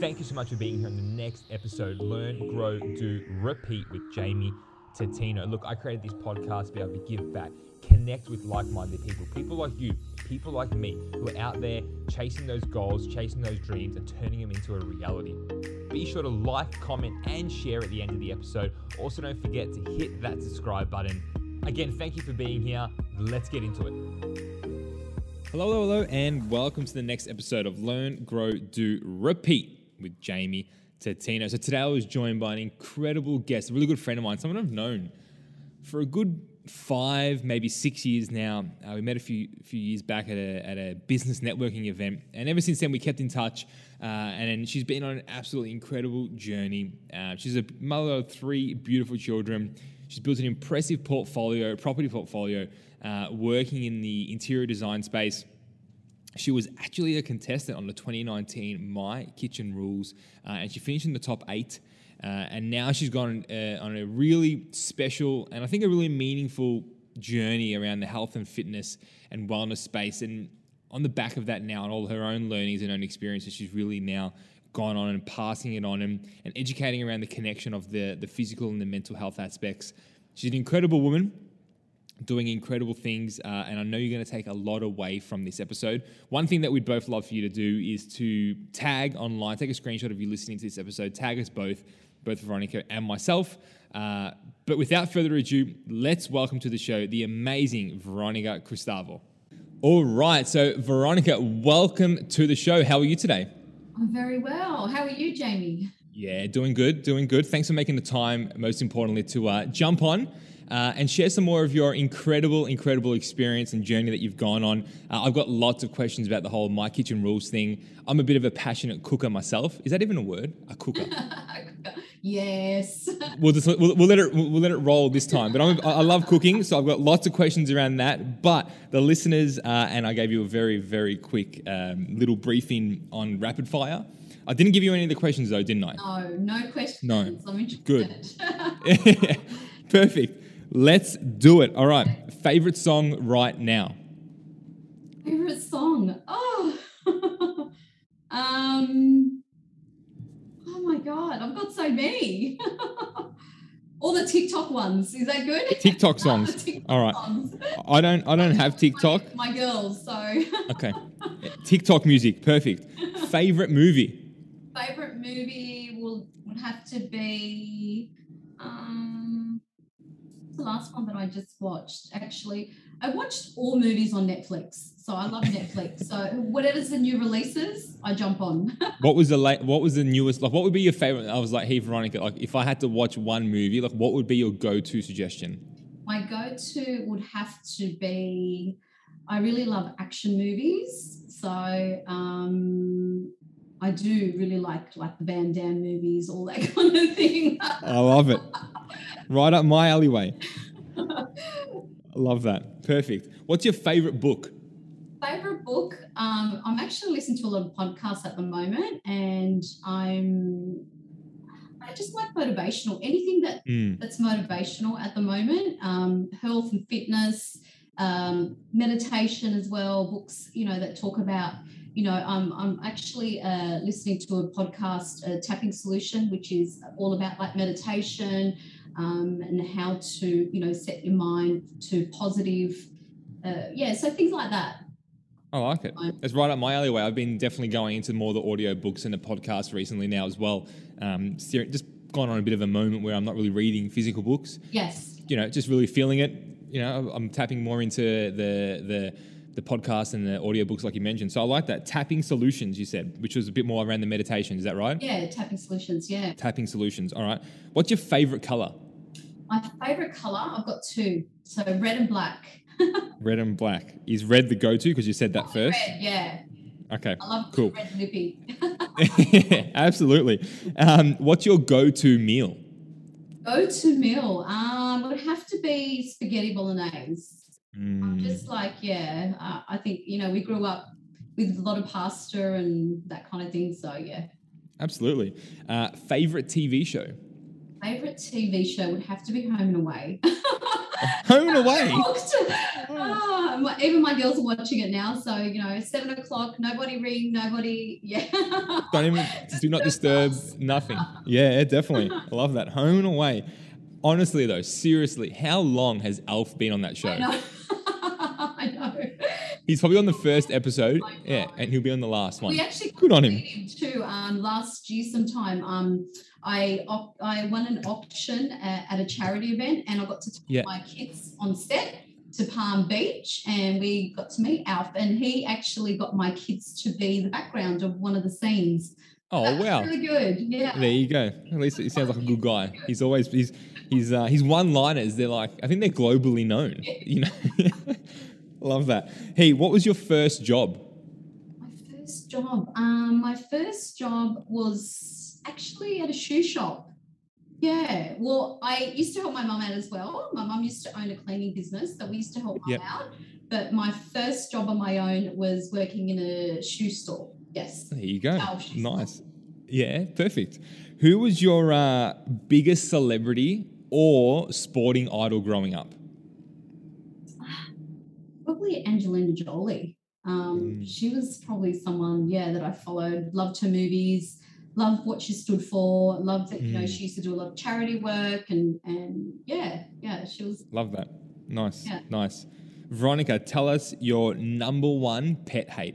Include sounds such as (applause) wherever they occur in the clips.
thank you so much for being here on the next episode Learn, Grow, Do, Repeat with Jamie Tatino. Look, I created this podcast to be able to give back, connect with like minded people, people like you, people like me, who are out there chasing those goals, chasing those dreams, and turning them into a reality. Be sure to like, comment, and share at the end of the episode. Also, don't forget to hit that subscribe button. Again, thank you for being here. Let's get into it. Hello, hello, hello, and welcome to the next episode of Learn, Grow, Do, Repeat with Jamie Tatino. So today I was joined by an incredible guest, a really good friend of mine, someone I've known for a good five, maybe six years now. Uh, we met a few few years back at a, at a business networking event, and ever since then we kept in touch. Uh, and she's been on an absolutely incredible journey. Uh, she's a mother of three beautiful children. She's built an impressive portfolio, property portfolio, uh, working in the interior design space. She was actually a contestant on the 2019 My Kitchen Rules, uh, and she finished in the top eight. Uh, and now she's gone uh, on a really special and I think a really meaningful journey around the health and fitness and wellness space. And on the back of that now, and all her own learnings and own experiences, she's really now gone on and passing it on and, and educating around the connection of the, the physical and the mental health aspects. She's an incredible woman doing incredible things, uh, and I know you're going to take a lot away from this episode. One thing that we'd both love for you to do is to tag online, take a screenshot of you listening to this episode, tag us both, both Veronica and myself. Uh, but without further ado, let's welcome to the show the amazing Veronica Cristavo. All right, so Veronica, welcome to the show. How are you today? I'm very well. How are you, Jamie? Yeah, doing good, doing good. Thanks for making the time, most importantly, to uh, jump on uh, and share some more of your incredible, incredible experience and journey that you've gone on. Uh, I've got lots of questions about the whole My Kitchen Rules thing. I'm a bit of a passionate cooker myself. Is that even a word? A cooker? (laughs) yes. (laughs) We'll just we'll, we'll, let it we'll let it roll this time. But I'm, I love cooking, so I've got lots of questions around that. But the listeners uh, and I gave you a very very quick um, little briefing on rapid fire. I didn't give you any of the questions though, didn't I? No, no questions. No. I'm interested. Good. (laughs) Perfect. Let's do it. All right. Favorite song right now? Favorite song? Oh. (laughs) um. Oh my god, I've got so many. (laughs) All the TikTok ones. Is that good? TikTok (laughs) songs. TikTok All right. Songs. I don't. I don't have TikTok. My, my girls. So. okay. TikTok music. Perfect. Favorite movie. Favorite movie will would have to be. Um, the last one that I just watched. Actually, I watched all movies on Netflix, so I love Netflix. (laughs) So whatever's the new releases, I jump on. (laughs) what was the late? What was the newest? Like, what would be your favorite? I was like, hey Veronica, like if I had to watch one movie, like what would be your go-to suggestion? My go-to would have to be. I really love action movies, so um, I do really like like the Van Damme movies, all that (laughs) kind of thing. I love it. Right up my alleyway. (laughs) Love that. Perfect. What's your favorite book? Favorite book? Um, I'm actually listening to a lot of podcasts at the moment, and I'm I just like motivational. Anything that mm. that's motivational at the moment. Um, health and fitness, um, meditation as well. Books, you know, that talk about you know, I'm, I'm actually uh, listening to a podcast, a Tapping Solution, which is all about like meditation, um, and how to, you know, set your mind to positive. Uh, yeah, so things like that. I like it. It's right up my alleyway. I've been definitely going into more the audio books and the podcast recently now as well. Um, just gone on a bit of a moment where I'm not really reading physical books. Yes. You know, just really feeling it. You know, I'm tapping more into the the the podcast and the audiobooks like you mentioned. So I like that. Tapping solutions, you said, which was a bit more around the meditation. Is that right? Yeah, tapping solutions. Yeah. Tapping solutions. All right. What's your favorite color? My favorite color, I've got two. So red and black. (laughs) red and black. Is red the go to? Because you said that first. Red, yeah. Okay. I love cool. red lippy. (laughs) (laughs) Absolutely. Um, what's your go to meal? Go to meal um, would have to be spaghetti bolognese. Mm. I'm just like, yeah, uh, I think, you know, we grew up with a lot of pasta and that kind of thing. So, yeah. Absolutely. Uh, favorite TV show? Favorite TV show would have to be Home and Away. (laughs) Home and away. (laughs) oh, my, even my girls are watching it now. So you know, seven o'clock, nobody ring, nobody. Yeah. (laughs) Don't even do not disturb. Nothing. Yeah, definitely. I love that. Home and away. Honestly, though, seriously, how long has Alf been on that show? I know. I know. He's probably on the first episode, yeah, and he'll be on the last one. We actually good on him too. Um, last year sometime, um, I I won an auction at, at a charity event, and I got to take yeah. my kids on set to Palm Beach, and we got to meet Alf, and he actually got my kids to be the background of one of the scenes. Oh wow! Really good. Yeah. There you go. At least he sounds like a good guy. He's always he's he's uh, his one-liners. They're like I think they're globally known. You know. (laughs) Love that. Hey, what was your first job? My first job. Um, my first job was actually at a shoe shop. Yeah. Well, I used to help my mum out as well. My mum used to own a cleaning business, so we used to help mum yep. out. But my first job on my own was working in a shoe store. Yes. There you go. Nice. Store. Yeah, perfect. Who was your uh, biggest celebrity or sporting idol growing up? Probably Angelina Jolie. Um, mm. She was probably someone, yeah, that I followed. Loved her movies. Loved what she stood for. Loved that mm. you know mm. she used to do a lot of charity work and and yeah, yeah, she was. Love that. Nice, yeah. nice. Veronica, tell us your number one pet hate.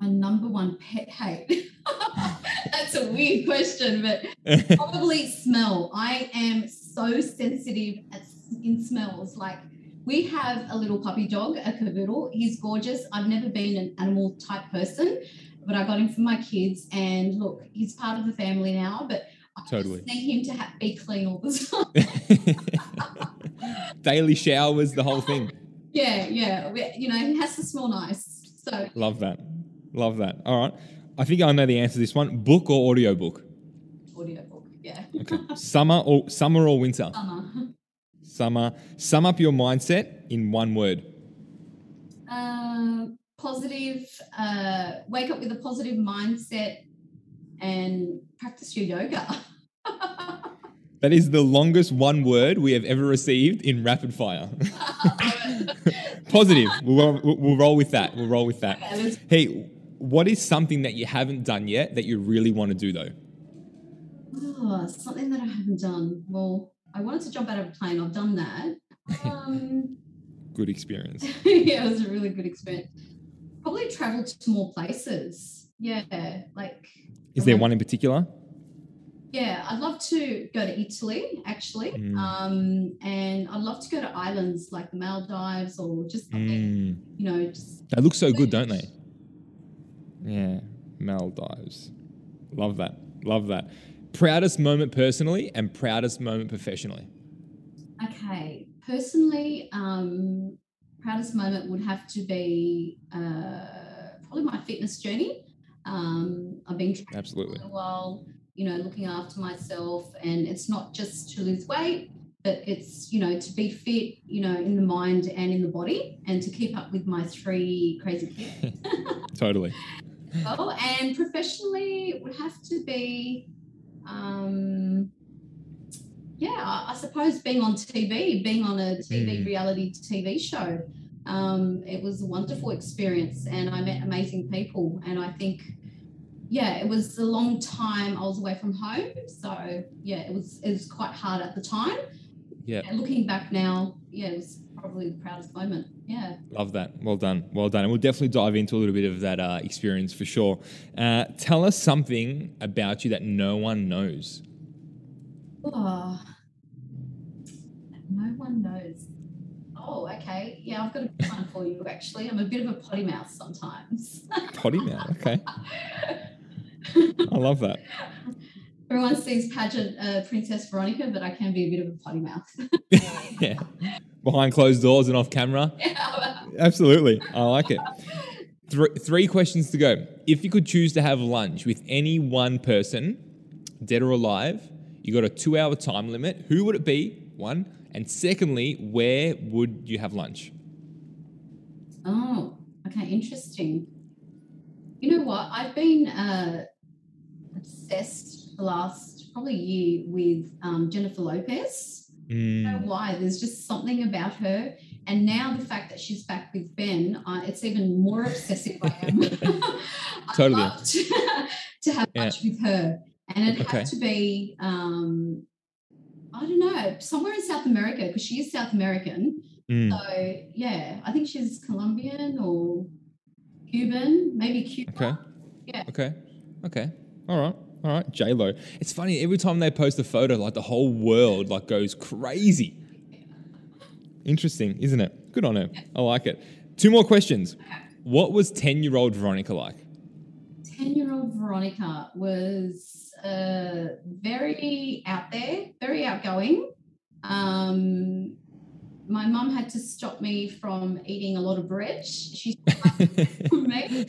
My number one pet hate. (laughs) That's a weird question, but (laughs) probably smell. I am so sensitive in smells. Like we have a little puppy dog, a cavoodle. He's gorgeous. I've never been an animal type person, but I got him for my kids. And look, he's part of the family now, but I totally need him to have, be clean all the time. (laughs) Daily showers, the whole thing. (laughs) Yeah, yeah. You know, he has to smell nice. So love that. Love that. All right. I think I know the answer to this one. Book or audiobook? Audiobook, yeah. okay. Summer or summer or winter? Summer. Summer. Sum up your mindset in one word. Uh, positive. Uh, wake up with a positive mindset and practice your yoga. (laughs) that is the longest one word we have ever received in rapid fire. (laughs) positive. We'll, we'll, we'll, roll with that. We'll roll with that. hey, what is something that you haven't done yet that you really want to do though? Oh, something that I haven't done. Well, I wanted to jump out of a plane. I've done that. Um, (laughs) good experience. (laughs) yeah, it was a really good experience. Probably travel to more places. Yeah, like. Is there one in particular? Yeah, I'd love to go to Italy actually, mm. um, and I'd love to go to islands like the Maldives or just mm. you know. Just they look so good, don't they? Yeah, Maldives. Love that. Love that. Proudest moment personally and proudest moment professionally. Okay, personally, um, proudest moment would have to be uh, probably my fitness journey. Um, I've been absolutely for a while, you know, looking after myself, and it's not just to lose weight, but it's you know to be fit, you know, in the mind and in the body, and to keep up with my three crazy kids. (laughs) totally. (laughs) well, and professionally, it would have to be um, yeah, I, suppose being on TV, being on a TV mm. reality TV show, um, it was a wonderful experience, and I met amazing people. And I think, yeah, it was a long time I was away from home, so yeah, it was it was quite hard at the time. Yeah, and looking back now, yeah, it was probably the proudest moment. Yeah. Love that. Well done. Well done. And we'll definitely dive into a little bit of that uh, experience for sure. Uh, tell us something about you that no one knows. Oh, no one knows. Oh, okay. Yeah, I've got a good one for you actually. I'm a bit of a potty mouth sometimes. (laughs) potty mouth, okay. I love that. Everyone sees pageant uh, Princess Veronica, but I can be a bit of a potty mouth. (laughs) yeah behind closed doors and off camera. Yeah. Absolutely. I like it. Three, three questions to go. If you could choose to have lunch with any one person, dead or alive, you got a two hour time limit. Who would it be? One. And secondly, where would you have lunch? Oh, okay. Interesting. You know what? I've been uh, obsessed the last probably year with um, Jennifer Lopez Mm. I don't know why. There's just something about her. And now the fact that she's back with Ben, uh, it's even more obsessive I am. (laughs) (laughs) totally. to, (laughs) to, have yeah. lunch with her. And it okay. had to be, um, I don't know, somewhere in South America because she is South American. Mm. So yeah, I think she's Colombian or Cuban, maybe Cuban. Okay. Yeah. Okay. Okay. All right. All right. J Lo. It's funny every time they post a photo, like the whole world like goes crazy. Interesting, isn't it? Good on her. I like it. Two more questions. What was ten-year-old Veronica like? Ten-year-old Veronica was uh, very out there, very outgoing. Um, my mum had to stop me from eating a lot of bread. She me. (laughs) (laughs)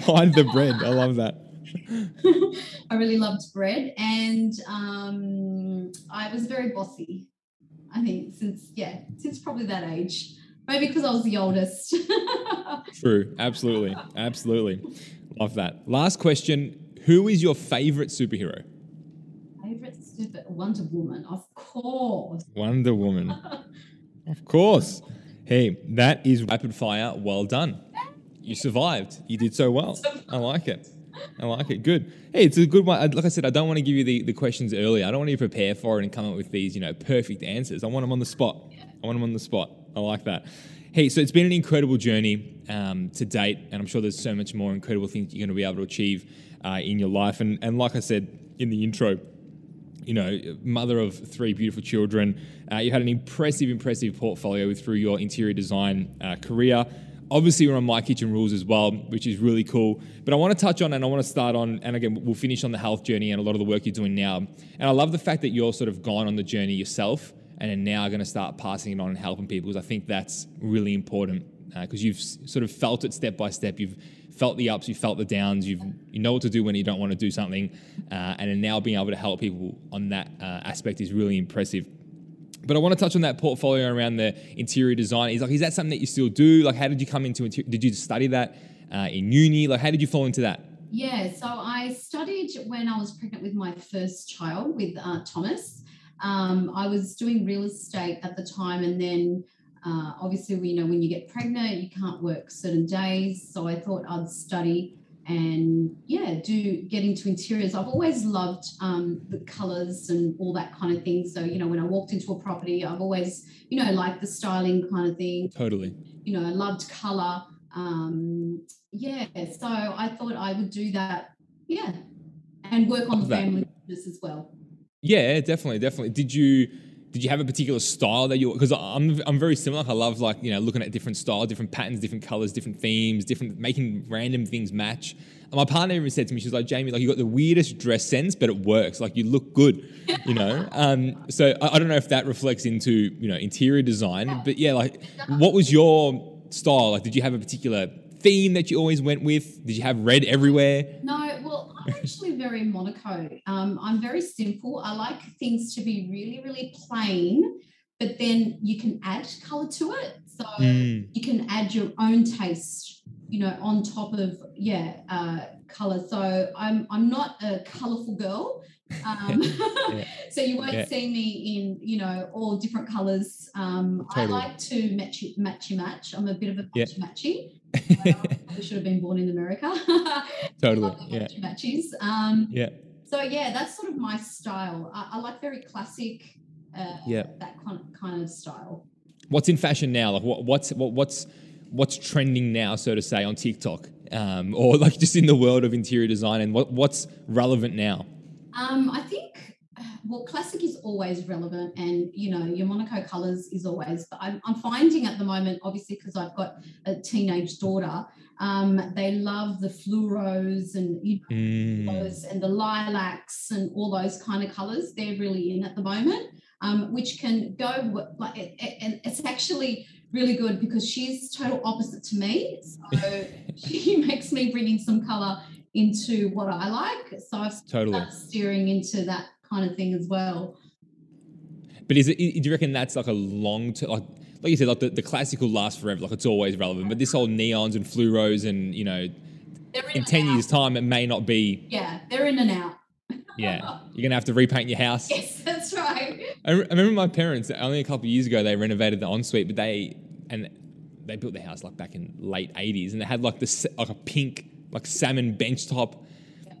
Hide the bread. I love that. (laughs) I really loved bread, and um, I was very bossy. I think since yeah, since probably that age, maybe because I was the oldest. (laughs) True. Absolutely. Absolutely. Love that. Last question: Who is your favorite superhero? Favorite super Wonder Woman, of course. Wonder Woman. (laughs) Of course. Hey, that is rapid fire. Well done. You survived. You did so well. I like it. I like it. Good. Hey, it's a good one. Like I said, I don't want to give you the, the questions early. I don't want you to prepare for it and come up with these, you know, perfect answers. I want them on the spot. I want them on the spot. I like that. Hey, so it's been an incredible journey um, to date, and I'm sure there's so much more incredible things you're going to be able to achieve uh, in your life. And, and like I said in the intro, you know, mother of three beautiful children. Uh, you had an impressive, impressive portfolio through your interior design uh, career. Obviously, we're on My Kitchen Rules as well, which is really cool. But I want to touch on, and I want to start on, and again, we'll finish on the health journey and a lot of the work you're doing now. And I love the fact that you're sort of gone on the journey yourself and are now going to start passing it on and helping people because I think that's really important because uh, you've sort of felt it step by step. You've felt the ups, you felt the downs, you you know what to do when you don't want to do something, uh, and now being able to help people on that uh, aspect is really impressive. But I want to touch on that portfolio around the interior design. Is like, is that something that you still do? Like, how did you come into? Did you study that uh, in uni? Like, how did you fall into that? Yeah, so I studied when I was pregnant with my first child with uh, Thomas. Um, I was doing real estate at the time, and then uh, obviously, you know, when you get pregnant, you can't work certain days. So I thought I'd study and yeah, do get into interiors. I've always loved um, the colors and all that kind of thing. So, you know, when I walked into a property, I've always, you know, liked the styling kind of thing. Totally. You know, I loved color. Um, yeah. So I thought I would do that. Yeah. And work on the family business as well. Yeah, definitely. Definitely. Did you did you have a particular style that you because I'm I'm very similar. I love like you know looking at different styles, different patterns, different colors, different themes, different making random things match. And my partner even said to me, she's like, Jamie, like you got the weirdest dress sense, but it works. Like you look good, you know. (laughs) Um, so I, I don't know if that reflects into you know interior design, but yeah, like what was your style? Like, did you have a particular theme that you always went with? Did you have red everywhere? No, well, I'm actually very Monaco. Um, I'm very simple. I like things to be really, really plain, but then you can add color to it. So mm. you can add your own taste, you know, on top of yeah, uh, color. So I'm I'm not a colorful girl. Um, yeah. (laughs) so you won't yeah. see me in you know all different colors. Um, totally. I like to matchy matchy match. I'm a bit of a matchy yeah. matchy. I should have been born in America. (laughs) totally. yeah. Matches. Um, yeah. So yeah, that's sort of my style. I, I like very classic. Uh, yeah. That kind of, kind of style. What's in fashion now? Like what, what's what, what's what's trending now, so to say, on TikTok, um, or like just in the world of interior design, and what, what's relevant now? Um, I think well, classic is always relevant, and you know your Monaco colors is always. But I'm, I'm finding at the moment, obviously, because I've got a teenage daughter, um, they love the fluoros and you know, mm. those and the lilacs and all those kind of colors. They're really in at the moment, um, which can go like it, it, it's actually really good because she's total opposite to me. So (laughs) she makes me bring in some color into what I like. So I've totally steering into that kind of thing as well. But is it? Do you reckon that's like a long term? Like, like you said, like the, the classical lasts forever. Like it's always relevant. But this whole neons and fluoros and you know, in, in ten years' time, it may not be. Yeah, they're in and out. yeah, (laughs) you're gonna have to repaint your house. Yes, that's right. I, re- I remember my parents only a couple of years ago they renovated the ensuite, but they and they built the house like back in late '80s, and they had like this like a pink like salmon bench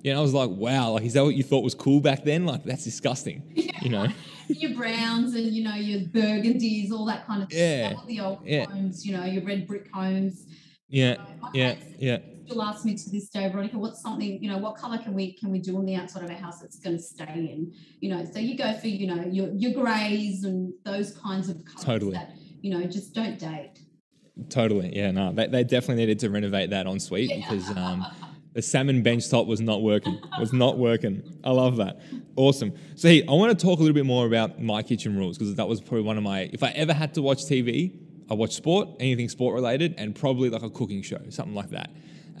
top. Yeah, I was like, wow, like is that what you thought was cool back then? Like that's disgusting, you know. (laughs) your browns and you know your burgundies, all that kind of yeah. the old yeah. homes, you know, your red brick homes. Yeah, you know, yeah, You'll ask me to this day, Veronica, what's something you know? What color can we can we do on the outside of our house that's going to stay in? You know, so you go for you know your your greys and those kinds of colors totally. that you know just don't date. Totally, yeah, no, they, they definitely needed to renovate that ensuite yeah. because um, the salmon bench top was not working. was not working. I love that. Awesome. So, hey, I want to talk a little bit more about my kitchen rules because that was probably one of my. If I ever had to watch TV, I watch sport, anything sport related, and probably like a cooking show, something like that.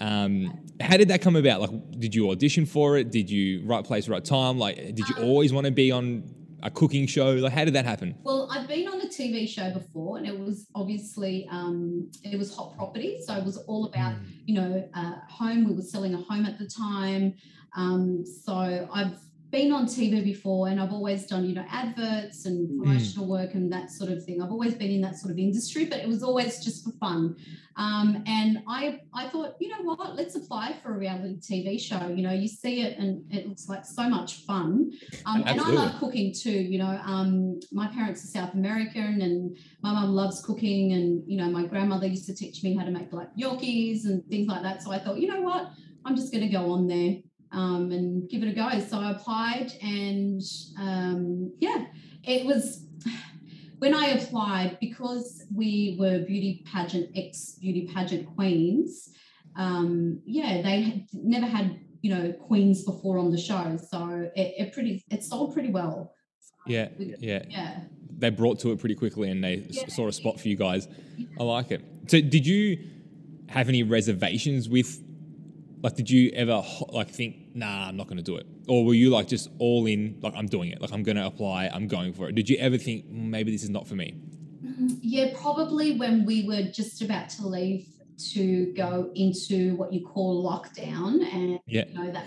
Um, how did that come about? Like, did you audition for it? Did you right place, right time? Like, did you always want to be on a cooking show? Like, how did that happen? Well, I've been on a TV show before, and it was obviously um, it was Hot Property, so it was all about mm. you know uh, home. We were selling a home at the time, um, so I've been on TV before and I've always done, you know, adverts and mm. promotional mm. work and that sort of thing. I've always been in that sort of industry, but it was always just for fun. Um, and I, I thought, you know what, let's apply for a reality TV show. You know, you see it and it looks like so much fun. Um, and I love cooking too. You know, um, my parents are South American and my mum loves cooking. And, you know, my grandmother used to teach me how to make like gnocchis and things like that. So I thought, you know what, I'm just going to go on there um, and give it a go. So I applied, and um, yeah, it was when I applied because we were beauty pageant ex beauty pageant queens. Um, yeah, they had never had you know queens before on the show, so it, it pretty it sold pretty well. Yeah, yeah, yeah. They brought to it pretty quickly, and they yeah. saw a spot for you guys. I like it. So, did you have any reservations with like, did you ever like think, nah, I'm not going to do it, or were you like just all in, like I'm doing it, like I'm going to apply, I'm going for it? Did you ever think mm, maybe this is not for me? Mm-hmm. Yeah, probably when we were just about to leave to go into what you call lockdown and yeah. you know that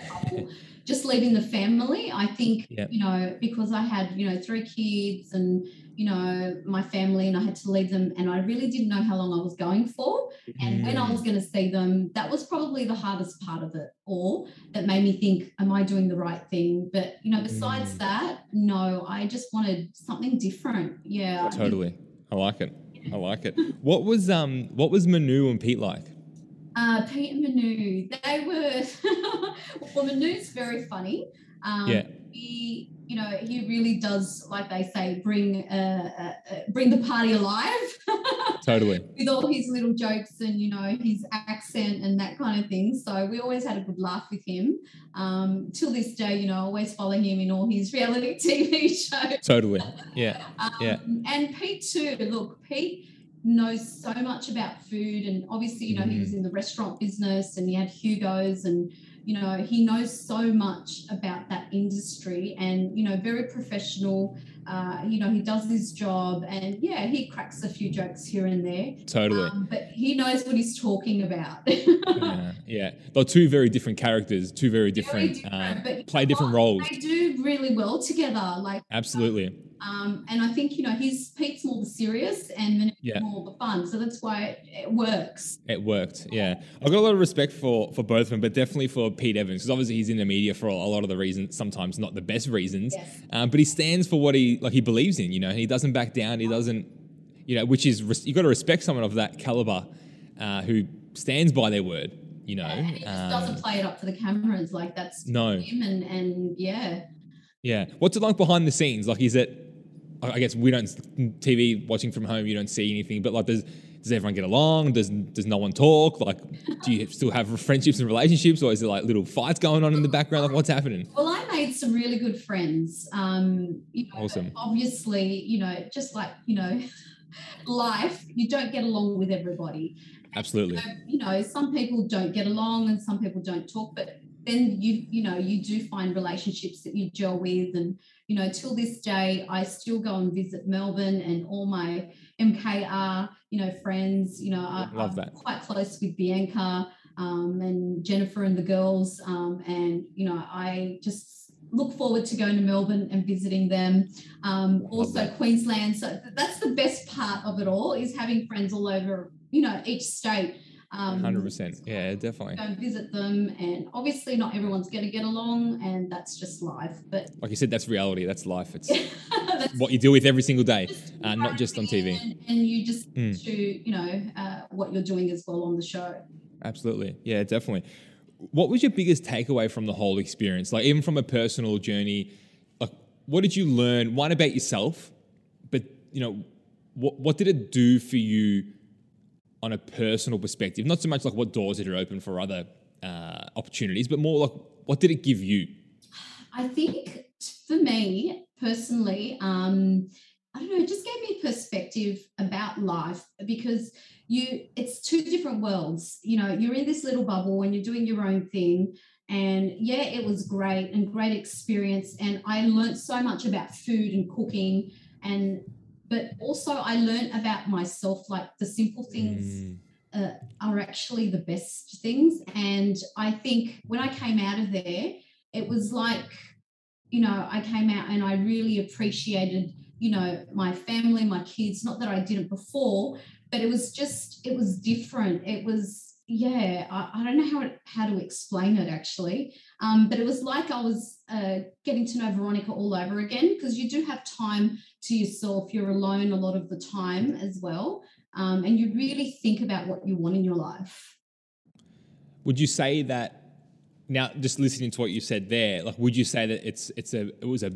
just leaving the family i think yeah. you know because i had you know three kids and you know, my family and I had to leave them and I really didn't know how long I was going for. And mm. when I was mm. going to see them, that was probably the hardest part of it all that made me think, am I doing the right thing? But, you know, besides mm. that, no, I just wanted something different. Yeah. Totally. I like it. I (laughs) like it. what was um what was Manu and Pete like? Uh, Pete and Manu, they were (laughs) well, Manu's very funny. Um, yeah. He you know, he really does, like they say, bring uh, uh, uh bring the party alive. (laughs) totally. With all his little jokes and you know his accent and that kind of thing. So we always had a good laugh with him. Um, till this day, you know, I always follow him in all his (laughs) reality TV shows. Totally. Yeah. (laughs) um, yeah. And Pete too. Look, Pete knows so much about food and obviously you know mm. he was in the restaurant business and he had Hugo's and you know he knows so much about that industry and you know very professional. Uh, you know he does his job and yeah he cracks a few jokes here and there. Totally. Um, but he knows what he's talking about. (laughs) Yeah, yeah. They're two very different characters two very different, very different uh, play different roles. They do really well together like absolutely. um, and I think you know his Pete's more the serious and then yeah. more the fun, so that's why it, it, works. It worked, yeah. I've got a lot of respect for for both of them, but definitely for Pete Evans because obviously he's in the media for a, lot of the reasons, sometimes not the best reasons, yes. um, but he stands for what he like he believes in. You know, he doesn't back down. He doesn't, you know, which is you got to respect someone of that caliber uh, who stands by their word. You know, yeah, he just um, doesn't play it up to the cameras like that's no him, and and yeah. Yeah. What's it like behind the scenes? Like, is it I guess we don't TV watching from home. You don't see anything, but like, does does everyone get along? Does does no one talk? Like, do you still have friendships and relationships, or is there like little fights going on in the background? Like, what's happening? Well, I made some really good friends. Um, you know, awesome. Obviously, you know, just like you know, (laughs) life, you don't get along with everybody. Absolutely. So, you know, some people don't get along, and some people don't talk, but then you you know you do find relationships that you gel with and you know till this day i still go and visit melbourne and all my mkr you know friends you know I, love that. I'm quite close with bianca um, and jennifer and the girls um, and you know i just look forward to going to Melbourne and visiting them. Um, also Queensland. So that's the best part of it all is having friends all over, you know, each state. Um, 100%. Yeah, definitely. Go and visit them. And obviously, not everyone's going to get along, and that's just life. But like you said, that's reality. That's life. It's (laughs) what you deal with every single day, uh, not just on TV. And, and you just mm. to, you know, uh, what you're doing as well on the show. Absolutely. Yeah, definitely what was your biggest takeaway from the whole experience? Like, even from a personal journey, like, what did you learn? One about yourself, but you know, what what did it do for you on a personal perspective? Not so much like what doors did it open for other uh, opportunities, but more like what did it give you? I think for me personally, um, I don't know, it just gave me perspective about life because you it's two different worlds you know you're in this little bubble and you're doing your own thing and yeah it was great and great experience and i learned so much about food and cooking and but also i learned about myself like the simple things mm. uh, are actually the best things. And i think when i came out of there it was like you know i came out and i really appreciated you know my family my kids. Not that i didn't before but it was just it was different. It was yeah i, I don't know how it, how to explain it actually. Um, but it was like i was uh, getting to know veronica all over again because you do have time to yourself. You're alone a lot of the time as well um, and you really think about what you want in your life. Would you say that now just listening to what you said there like would you say that it's it's a it was a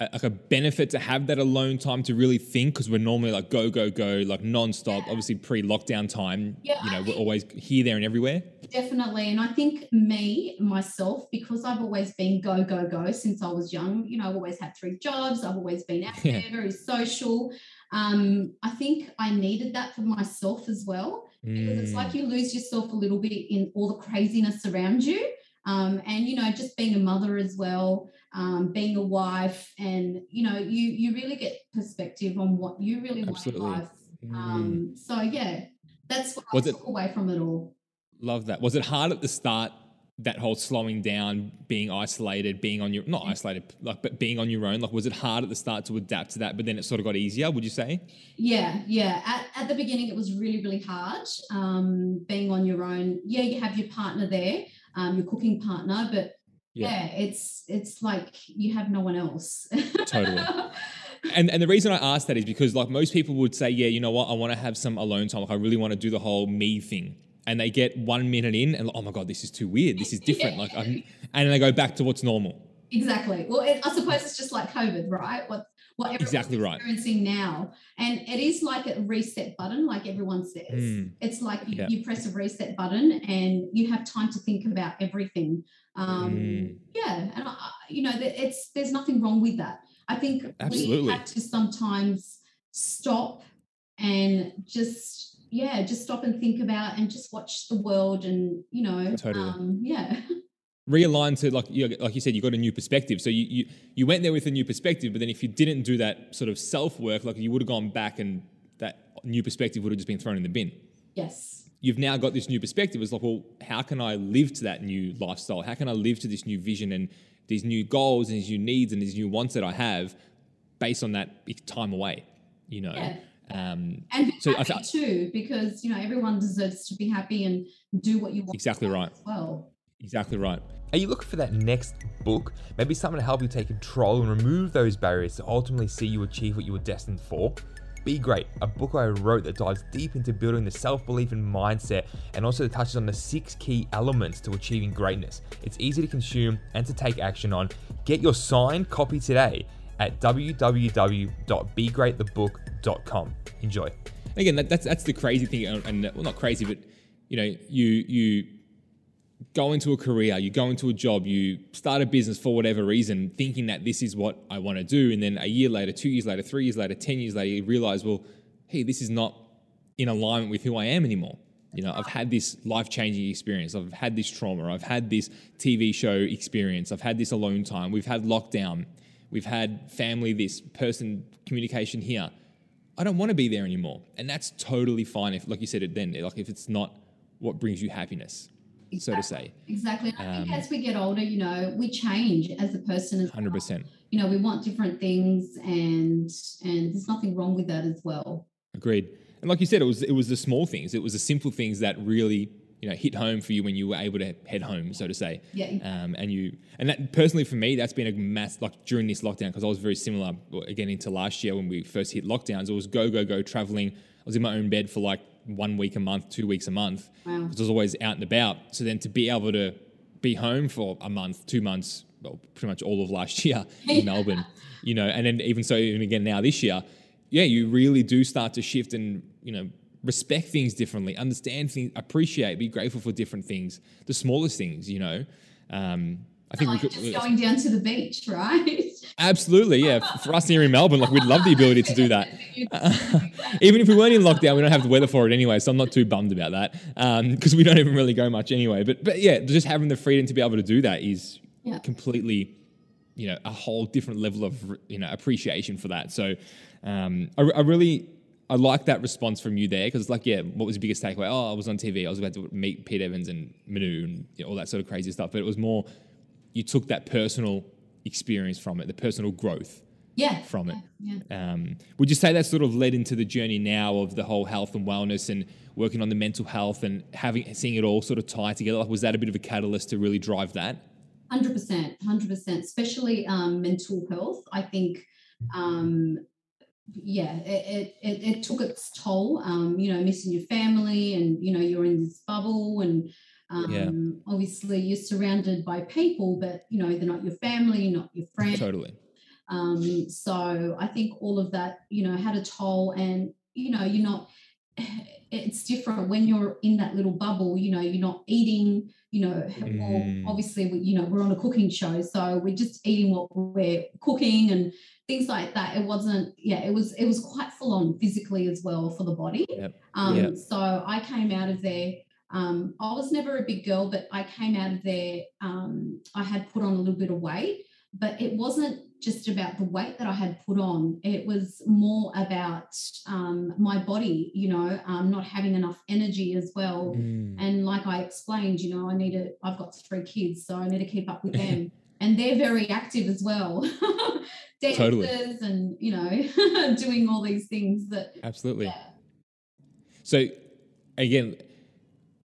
like a benefit to have that alone time to really think because we're normally like go go go like non-stop yeah. obviously pre-lockdown time yeah, you know we're always here there and everywhere definitely and i think me myself because i've always been go go go since i was young you know i've always had three jobs i've always been out (laughs) yeah. there very social um, i think i needed that for myself as well because mm. it's like mm. you lose yourself a little bit in all the craziness around you um, and you know just being a mother as well um, being a wife and you know you you really get perspective on what you really Absolutely. want in life. Mm. um, so yeah that's what was I took it, away from it all. Love that. Was it hard at the start that whole slowing down being isolated being on your not isolated like but being on your own? Like was it hard at the start to adapt to that but then it sort of got easier would you say? Yeah yeah. At, at the beginning it was really really hard um, being on your own. Yeah you have your partner there um, your cooking partner, but yeah. yeah, it's it's like you have no one else. totally. (laughs) And and the reason I ask that is because like most people would say, yeah, you know what, I want to have some alone time. Like I really want to do the whole me thing. And they get one minute in and like, oh my god, this is too weird. This is (laughs) different. yeah. Like, I'm, and then they go back to what's normal. Exactly. Well, it, I suppose it's just like COVID, right? What what exactly right. experiencing now. And it is like a reset button, like everyone says. Mm. It's like you, yeah. you, press a reset button and you have time to think about everything. Um, mm. Yeah, and I, you know, it's there's nothing wrong with that. I think Absolutely. we have to sometimes stop and just yeah, just stop and think about and just watch the world and you know, totally. um, yeah. (laughs) realign to like you like you said you got a new perspective so you, you you went there with a new perspective but then if you didn't do that sort of self work like you would have gone back and that new perspective would have just been thrown in the bin yes you've now got this new perspective it's like well how can i live to that new lifestyle how can i live to this new vision and these new goals and these new needs and these new wants that i have based on that time away you know yeah. Um, and be so happy I too, because you know everyone deserves to be happy and do what you want. Exactly right. well, exactly right. Are you looking for that next book? Maybe something to help you take control and remove those barriers to ultimately see you achieve what you were destined for? Be Great, a book I wrote that dives deep into building the self belief and mindset and also touches on the six key elements to achieving greatness. It's easy to consume and to take action on. Get your signed copy today at www.begreatthebook.com. Enjoy. Again, that, that's that's the crazy thing, and well, not crazy, but you know, you you go into a career, you go into a job, you start a business for whatever reason, thinking that this is what I want to do. And then a year later, two years later, three years later, 10 years later, you realize, well, hey, this is not in alignment with who I am anymore. You know, I've had this life changing experience. I've had this trauma. I've had this TV show experience. I've had this alone time. We've had lockdown. We've had family, this person communication here. I don't want to be there anymore. And that's totally fine if, like you said it then, like if it's not what brings you happiness exactly. so to say. Exactly. I think um, as we get older, you know, we change as a person. Hundred percent. You know, we want different things, and and there's nothing wrong with that as well. Agreed. And like you said, it was it was the small things, it was the simple things that really you know hit home for you when you were able to head home, so to say. Yeah. Um, and you and that personally for me, that's been a mass like during this lockdown because I was very similar again into last year when we first hit lockdowns. It was go go go traveling. I was in my own bed for like one week a month, two weeks a month. Wow. Because I was always out and about. So then to be able to be home for a month, two months, well, pretty much all of last (laughs) year in Melbourne, you know, and then even so, even again now this year, yeah, you really do start to shift and you know respect things differently, understand things, appreciate, be grateful for different things, the smallest things, you know. Um, I think like we could just going down to the beach, right? Absolutely, yeah. For us here in Melbourne, like we'd love the ability to do that. (laughs) even if we weren't in lockdown, we don't have the weather for it anyway, so I'm not too bummed about that because um, we don't even really go much anyway. But but yeah, just having the freedom to be able to do that is yeah. completely, you know, a whole different level of you know appreciation for that. So um, I, I really I like that response from you there because it's like, yeah, what was the biggest takeaway? Oh, I was on TV. I was about to meet Pete Evans and Manu and you know, all that sort of crazy stuff. But it was more, you took that personal experience from it, the personal growth yeah, from it. Yeah, yeah. Um, would you say that sort of led into the journey now of the whole health and wellness and working on the mental health and having seeing it all sort of tie together? Like, was that a bit of a catalyst to really drive that? Hundred percent, hundred percent. Especially um, mental health. I think um, yeah, it, it, it, took its toll, um, you know, missing your family and, you know, you're in this bubble and um, yeah. obviously you're surrounded by people, but, you know, they're not your family, not your friends. Totally. Um, so I think all of that, you know, had a toll and, you know, you're not, (sighs) it's different when you're in that little bubble, you know, you're not eating, you know, mm. obviously, we, you know, we're on a cooking show. So we're just eating what we're cooking and, things like that it wasn't yeah it was it was quite full on physically as well for the body yep. Um, yep. so i came out of there um, i was never a big girl but i came out of there um, i had put on a little bit of weight but it wasn't just about the weight that i had put on it was more about um, my body you know um, not having enough energy as well mm. and like i explained you know i need to i've got three kids so i need to keep up with them (laughs) and they're very active as well (laughs) dancers totally. and you know (laughs) doing all these things that absolutely yeah. so again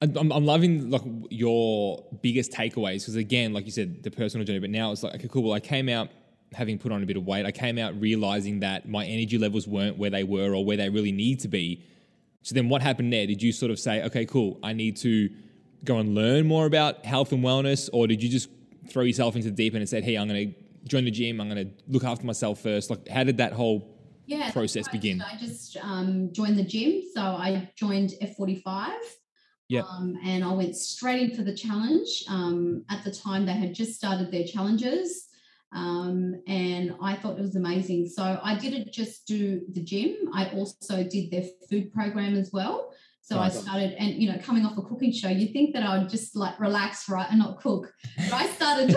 I'm, I'm loving like your biggest takeaways because again like you said the personal journey but now it's like okay cool well i came out having put on a bit of weight i came out realizing that my energy levels weren't where they were or where they really need to be so then what happened there did you sort of say okay cool i need to go and learn more about health and wellness or did you just throw yourself into the deep end and said hey i'm going to join the gym. I'm going to look after myself first. Like, how did that whole yeah, process begin? I just um, joined the gym. So I joined F45. Yeah. Um, and I went straight in for the challenge. Um, at the time, they had just started their challenges. Um, and I thought it was amazing. So I didn't just do the gym, I also did their food program as well. So I started, and you know, coming off a cooking show, you think that I would just like relax, right, and not cook. But I started,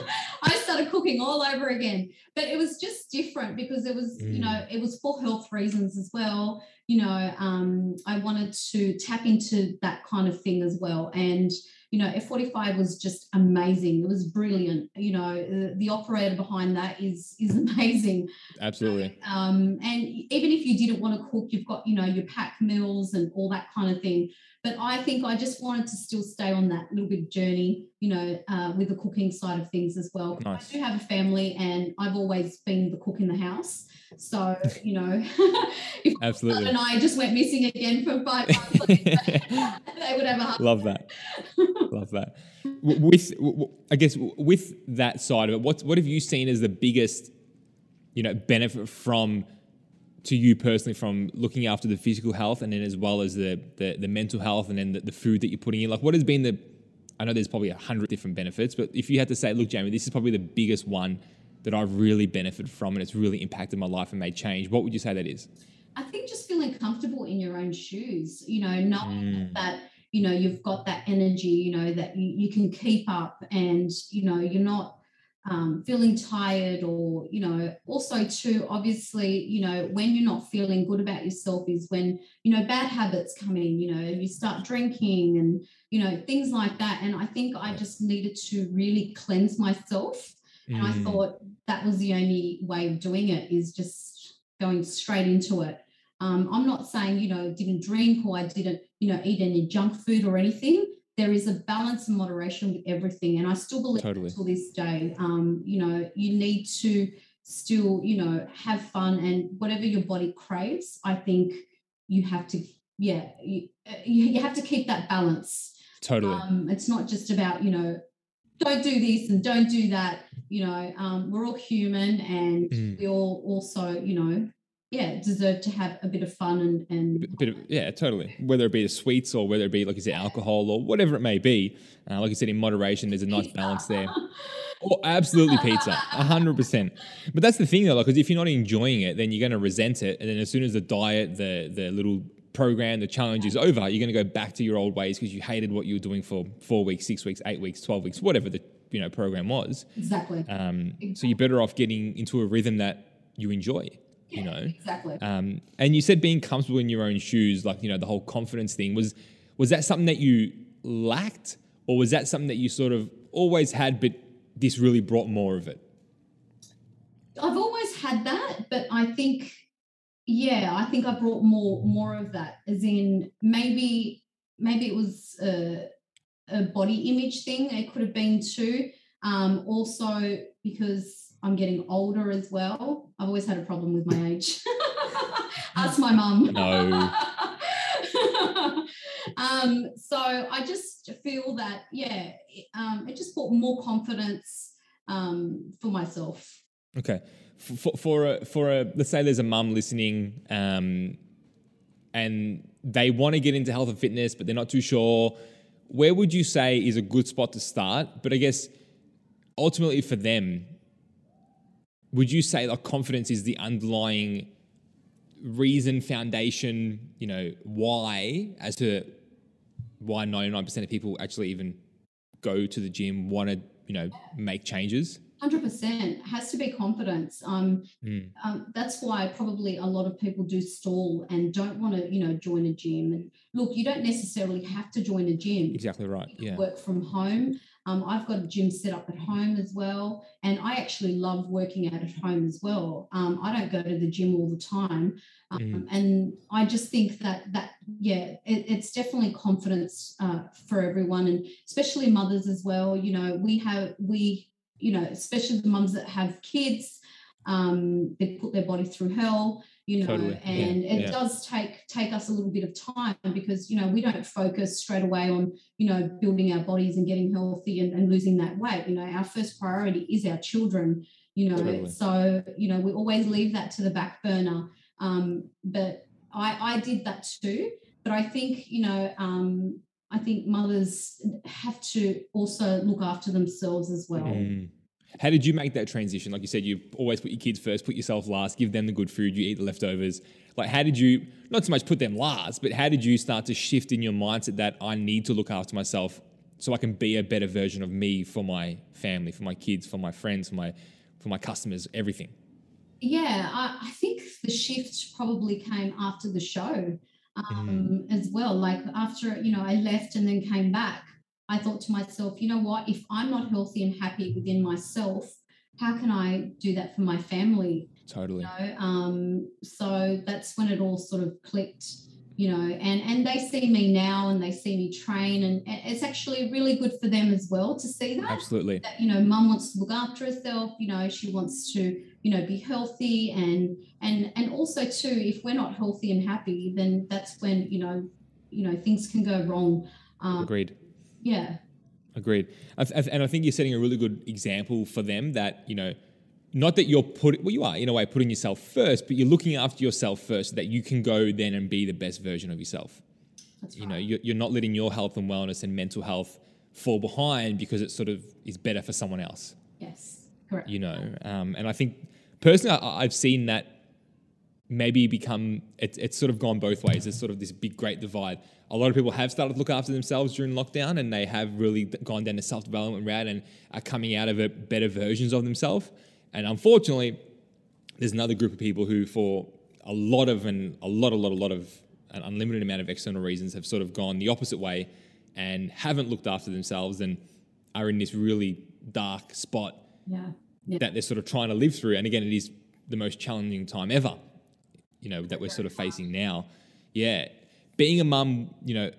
(laughs) I started cooking all over again. But it was just different because it was, mm. you know, mm. it was for health reasons as well. You know, um, I wanted to tap into that kind of thing as well, and you know, F45 was just amazing. It was brilliant. You know, the, the operator behind that is is (laughs) amazing. Absolutely. Um, and even if you didn't want to cook, you've got, you know, your pack meals and all that kind of thing. But I think I just wanted to still stay on that little bit journey, you know, uh, with the cooking side of things as well. Nice. I do have a family and I've always been the cook in the house. So, you know, (laughs) if Absolutely. and I just went missing again for five months, (laughs) they would have a Love that. Love that. With, I guess, with that side of it, what, what have you seen as the biggest, you know, benefit from to you personally from looking after the physical health and then as well as the the, the mental health and then the, the food that you're putting in? Like, what has been the I know there's probably a hundred different benefits, but if you had to say, look, Jamie, this is probably the biggest one that I've really benefited from and it's really impacted my life and made change, what would you say that is? I think just feeling comfortable in your own shoes, you know, knowing mm. that, you know, you've got that energy, you know, that you, you can keep up and, you know, you're not um, feeling tired or you know also too obviously you know when you're not feeling good about yourself is when you know bad habits come in you know you start drinking and you know things like that. And i think i just needed to really cleanse myself. And mm. i thought that was the only way of doing it is just going straight into it. Um, i'm not saying you know didn't drink or i didn't you know eat any junk food or anything there is a balance and moderation with everything. And I still believe totally. to this day, um, you know, you need to still, you know, have fun and whatever your body craves, I think you have to, yeah, you, you have to keep that balance. Totally. Um, it's not just about, you know, don't do this and don't do that. You know, um, we're all human and mm. we all also, you know, yeah, deserve to have a bit of fun and and a bit of yeah, totally. Whether it be the sweets or whether it be like you said alcohol or whatever it may be, uh, like I said in moderation, there's a nice (laughs) balance there. Oh, absolutely pizza, hundred percent. But that's the thing though, like, because if you're not enjoying it, then you're going to resent it, and then as soon as the diet, the the little program, the challenge is over, you're going to go back to your old ways because you hated what you were doing for four weeks, six weeks, eight weeks, twelve weeks, whatever the you know program was. Exactly. Um, so you're better off getting into a rhythm that you enjoy you know. exactly. Um, and you said being comfortable in your own shoes like you know the whole confidence thing was was that something that you lacked? Or was that something that you sort of always had but this really brought more of it? I've always had that but i think yeah i think i brought more more of that as in maybe maybe it was a, a body image thing it could have been too. Um, also because I'm getting older as well. I've always had a problem with my age. (laughs) Ask my mum. No. (laughs) um, so I just feel that, yeah, it, um, it just brought more confidence um, for myself. Okay. For, for a, for a, let's say there's a mum listening um, and they want to get into health and fitness, but they're not too sure. Where would you say is a good spot to start? But I guess ultimately for them, would you say like confidence is the underlying reason, foundation, you know, why as to why 99% of people actually even go to the gym, want to, you know, make changes? 100% has to be confidence. Um, mm. um, that's why probably a lot of people do stall and don't want to you know join a gym. And look you don't necessarily have to join a gym. Exactly right. Yeah. work from home um, I've got a gym set up at home as well, and I actually love working out at home as well. Um, I don't go to the gym all the time, um, mm. and I just think that that yeah, it, it's definitely confidence uh, for everyone, and especially mothers as well. You know, we have we you know, especially the mums that have kids, um, they put their body through hell you know totally. and yeah. it yeah. does take take us a little bit of time because you know we don't focus straight away on you know building our bodies and getting healthy and, and losing that weight you know our first priority is our children you know totally. so you know we always leave that to the back burner um, but i i did that too but i think you know um, i think mothers have to also look after themselves as well mm. How did you make that transition? Like you said, you always put your kids first, put yourself last, give them the good food, you eat the leftovers. Like, how did you, not so much put them last, but how did you start to shift in your mindset that I need to look after myself so I can be a better version of me for my family, for my kids, for my friends, for my, for my customers, everything? Yeah, I, I think the shift probably came after the show um, mm. as well. Like after, you know, I left and then came back. I thought to myself, you know what, if I'm not healthy and happy within myself, how can I do that for my family? Totally. You know? um, so that's when it all sort of clicked, you know, and and they see me now and they see me train, and it's actually really good for them as well to see that. Absolutely. That you know, mum wants to look after herself. You know, she wants to you know be healthy and and and also too, if we're not healthy and happy, then that's when you know you know things can go wrong. Um, Agreed yeah. Agreed. And I think you're setting a really good example for them that, you know, not that you're putting, well, you are in a way putting yourself first, but you're looking after yourself first so that you can go then and be the best version of yourself. That's you know, you're not letting your health and wellness and mental health fall behind because it sort of is better for someone else. Yes, correct. You know, um, and I think personally, I, I've seen that maybe become it's it's sort of gone both ways. There's sort of this big great divide. A lot of people have started to look after themselves during lockdown, and they have really gone down the self development route and are coming out of it better versions of themselves. And unfortunately, there's another group of people who, for a lot of and a lot, a lot, a lot of an unlimited amount of external reasons, have sort of gone the opposite way and haven't looked after themselves and are in this really dark spot yeah. Yeah. that they're sort of trying to live through. And again, it is the most challenging time ever, you know, that we're sort of facing now. Yeah. Being a mum, you know,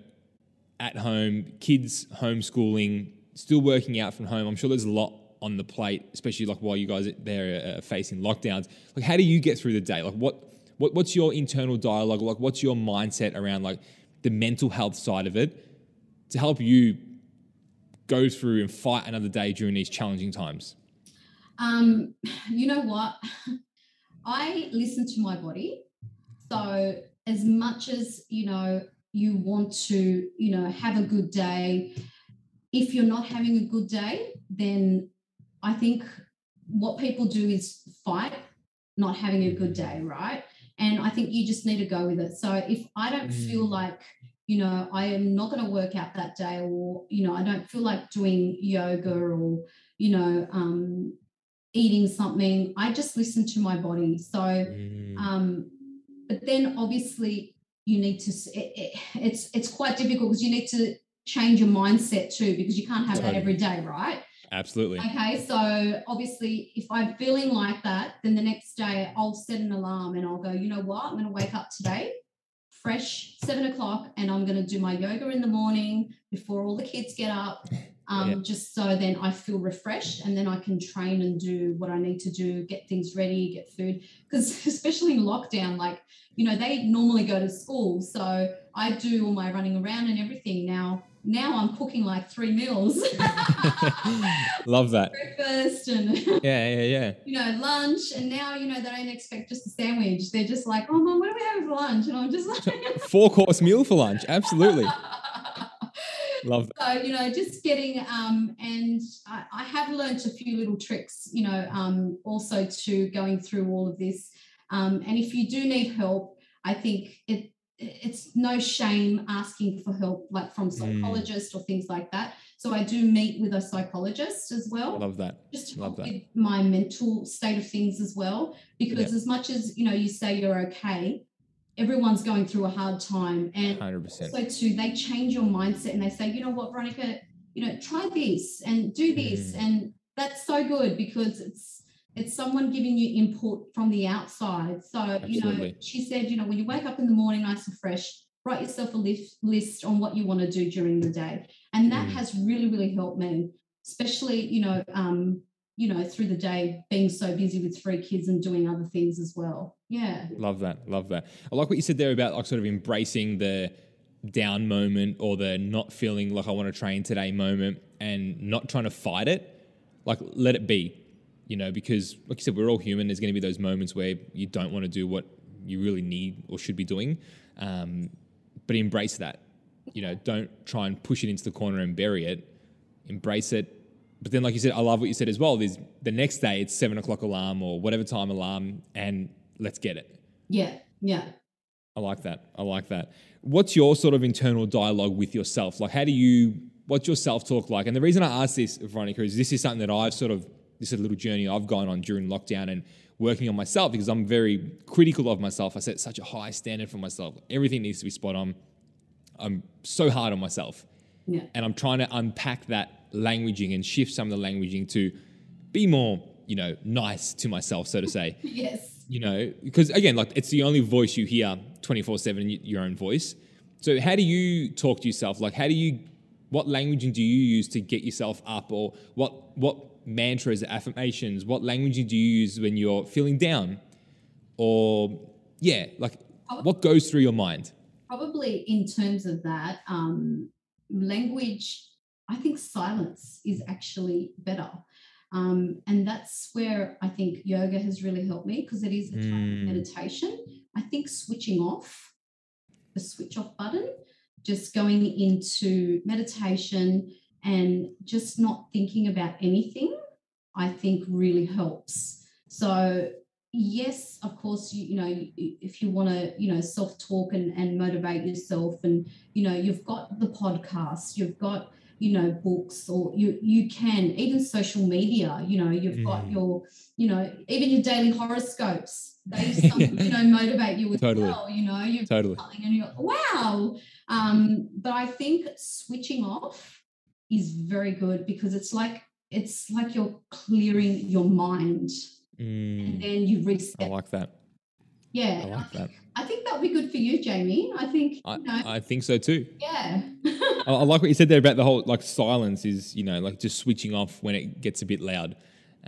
at home, kids homeschooling, still working out from home. I'm sure there's a lot on the plate, especially like while you guys there are facing lockdowns. Like, how do you get through the day? Like, what, what what's your internal dialogue? Like, what's your mindset around like the mental health side of it to help you go through and fight another day during these challenging times? Um, you know what? (laughs) I listen to my body. So as much as you know you want to, you know, have a good day, if you're not having a good day, then I think what people do is fight not having a good day, right? And I think you just need to go with it. So if I don't mm. feel like, you know, I am not going to work out that day, or, you know, I don't feel like doing yoga or, you know, um, eating something, I just listen to my body. So, mm. um, but then obviously you need to, it, it, it's, it's quite difficult because you need to change your mindset too, because you can't have totally. that every day, right? Absolutely. Okay, so obviously, if I'm feeling like that, then the next day I'll set an alarm and I'll go, you know what? I'm going to wake up today fresh, seven o'clock, and I'm going to do my yoga in the morning before all the kids get up. Um, yeah. Just so then I feel refreshed and then I can train and do what I need to do, get things ready, get food. Because (laughs) especially in lockdown, like, you know, they normally go to school. So I do all my running around and everything. Now, now I'm cooking like three meals. (laughs) (laughs) Love that. Breakfast and yeah, yeah, yeah. You know, lunch, and now you know they don't expect just a sandwich. They're just like, oh mom, what are we having for lunch? And I'm just like, four course meal for lunch. Absolutely. Love that. So, you know, just getting, um, and I, I have learned a few little tricks, you know, um, also to going through all of this. Um, and if you do need help, I think it it's no shame asking for help like from psychologists mm. or things like that so i do meet with a psychologist as well love that just love that. with my mental state of things as well because yep. as much as you know you say you're okay everyone's going through a hard time and 100%. so too they change your mindset and they say you know what veronica you know try this and do this mm. and that's so good because it's it's someone giving you input from the outside. So, Absolutely. you know, she said, you know, when you wake up in the morning nice and fresh, write yourself a list, list on what you want to do during the day. And that mm. has really, really helped me, especially, you know, um, you know, through the day being so busy with three kids and doing other things as well. Yeah. Love that. Love that. I like what you said there about like sort of embracing the down moment or the not feeling like I want to train today moment and not trying to fight it. Like let it be you know, because like you said, we're all human. There's going to be those moments where you don't want to do what you really need or should be doing, um, but embrace that. You know, don't try and push it into the corner and bury it. Embrace it. But then, like you said, I love what you said as well. There's the next day, it's seven o'clock alarm or whatever time alarm, and let's get it. Yeah, yeah. I like that. I like that. What's your sort of internal dialogue with yourself? Like, how do you? What's your self talk like? And the reason I ask this, Veronica, is this is something that I've sort of this is a little journey I've gone on during lockdown and working on myself because I'm very critical of myself. I set such a high standard for myself. Everything needs to be spot on. I'm so hard on myself. Yeah. And I'm trying to unpack that languaging and shift some of the languaging to be more, you know, nice to myself, so to say. (laughs) yes. You know, because again, like it's the only voice you hear 24 7, your own voice. So, how do you talk to yourself? Like, how do you, what languaging do you use to get yourself up, or what, what mantras, affirmations? What language do you use when you're feeling down? Or, yeah, like what goes through your mind? Probably in terms of that, um, language, I think silence is actually better. Um, and that's where I think yoga has really helped me because it is a type mm. of meditation. I think switching off, the switch off button, just going into meditation and just not thinking about anything, I think really helps. So yes, of course, you, you know, if you want to, you know, self talk and, and motivate yourself, and, you know, you've got the podcast, you've got, you know, books, or you, you can, even social media, you know, you've mm. got your, you know, even your daily horoscopes, they, (laughs) some, you know, motivate you as totally. well, you know, you've totally. and you're, wow. Um, but I think switching off is very good because it's like, it's like you're clearing your mind mm. and then you reset. I like that. Yeah, I like that. I think that would be good for you, Jamie. I think. I, you know, I think so too. Yeah. (laughs) I, I, like what you said there about the whole like silence is you know like just switching off when it gets a bit loud,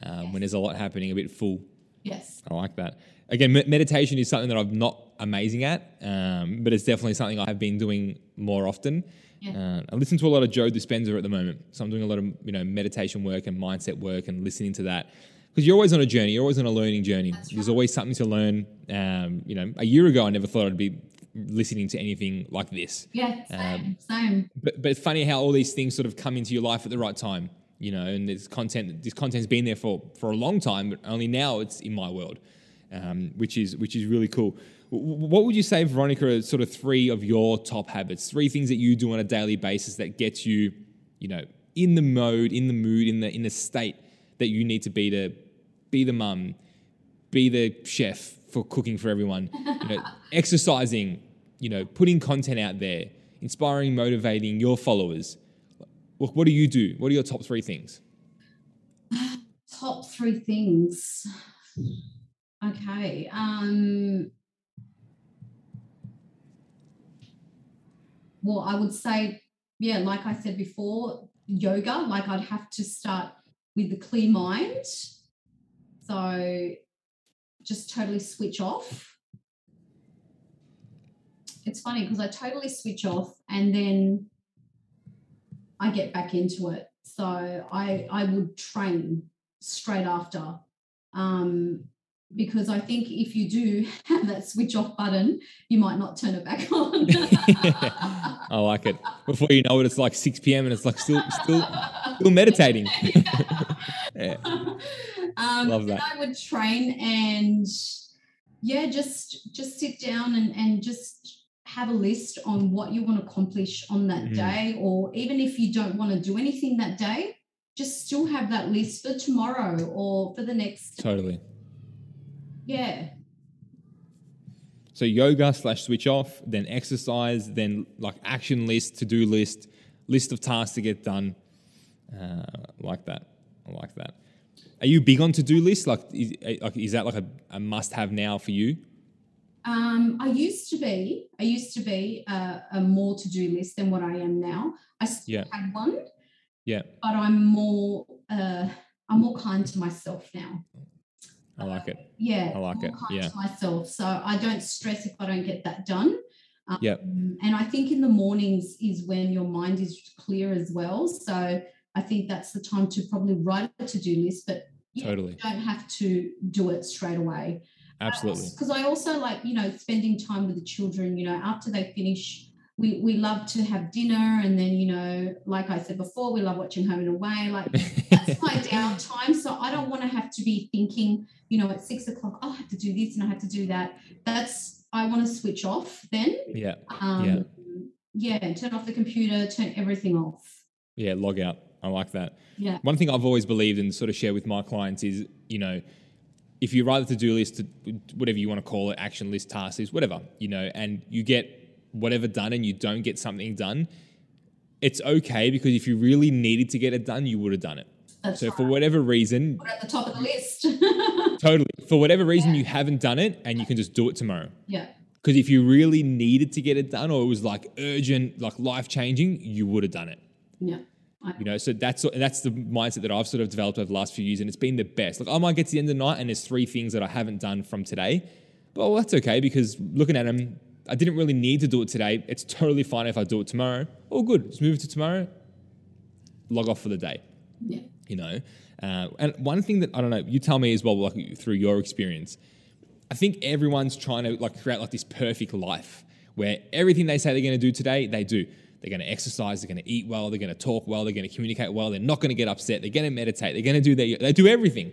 um, yes. when there's a lot happening, a bit full. Yes. I like that. Again, meditation is something that I'm not amazing at, um, but it's definitely something I have been doing more often. Yeah. Uh, I listen to a lot of Joe Dispenza at the moment, so I'm doing a lot of you know meditation work and mindset work and listening to that because you're always on a journey. You're always on a learning journey. Right. There's always something to learn. Um, you know, a year ago, I never thought I'd be listening to anything like this. Yeah, same, um, same. But but it's funny how all these things sort of come into your life at the right time. You know, and this content, this content's been there for for a long time, but only now it's in my world, um, which is which is really cool. What would you say, Veronica, are sort of three of your top habits? Three things that you do on a daily basis that gets you, you know, in the mode, in the mood, in the in the state that you need to be to be the mum, be the chef for cooking for everyone, you know, (laughs) exercising, you know, putting content out there, inspiring, motivating your followers. What, what do you do? What are your top three things? (sighs) Top three things. Okay. Um, well, I would say, yeah, like I said before, yoga, like I'd have to start with a clear mind so just totally switch off. It's funny because I totally switch off and then I get back into it. So I I would train straight after. Um, because I think if you do (laughs) have that switch off button, you might not turn it back (laughs) on. (laughs) I like it. Before you know it, it's like 6 p.m. and it's like still still still meditating. yeah. Um, Love that. I would train and yeah, just just sit down and and just have a list on what you want to accomplish on that mm. day, or even if you don't want to do anything that day, just still have that list for tomorrow or for the next. Totally. Yeah. So yoga slash switch off, then exercise, then like action list, to do list, list of tasks to get done. Uh, like that. I like that. Are you big on to do lists? Like, is, like, is that like a, a must have now for you? Um, I used to be. I used to be a, a more to do list than what I am now. I still yeah. had one. Yeah. But I'm more. Uh, I'm more kind to myself now. I like it. yeah. I like it. Yeah. Myself, so I don't stress if I don't get that done. Um, yeah. And I think in the mornings is when your mind is clear as well. So I think that's the time to probably write a to do list, but totally you don't have to do it straight away. Absolutely. Because I also like, you know, spending time with the children, you know, after they finish, we, we love to have dinner. And then, you know, like I said before, we love watching Home and Away. Like that's my (laughs) downtime. So I don't want to have to be thinking, you know, at six o'clock, oh, I have to do this and I have to do that. That's, I want to switch off then. Yeah. Um, yeah. Yeah. Turn off the computer, turn everything off. Yeah. Log out. I like that. Yeah. One thing I've always believed and sort of share with my clients is, you know, if you write a to-do list, whatever you want to call it, action list, task list, whatever, you know, and you get whatever done and you don't get something done, it's okay because if you really needed to get it done, you would have done it. That's so right. for whatever reason, Put at the top of the list. (laughs) totally. For whatever reason, yeah. you haven't done it, and you can just do it tomorrow. Yeah. Because if you really needed to get it done, or it was like urgent, like life changing, you would have done it. Yeah. You know, so that's that's the mindset that I've sort of developed over the last few years, and it's been the best. Like I might get to the end of the night, and there's three things that I haven't done from today, but well, that's okay because looking at them, I didn't really need to do it today. It's totally fine if I do it tomorrow. Oh, good, just move it to tomorrow. Log off for the day. Yeah. You know, uh, and one thing that I don't know, you tell me as well, like through your experience, I think everyone's trying to like create like this perfect life where everything they say they're going to do today, they do. They're going to exercise. They're going to eat well. They're going to talk well. They're going to communicate well. They're not going to get upset. They're going to meditate. They're going to do their, they do everything.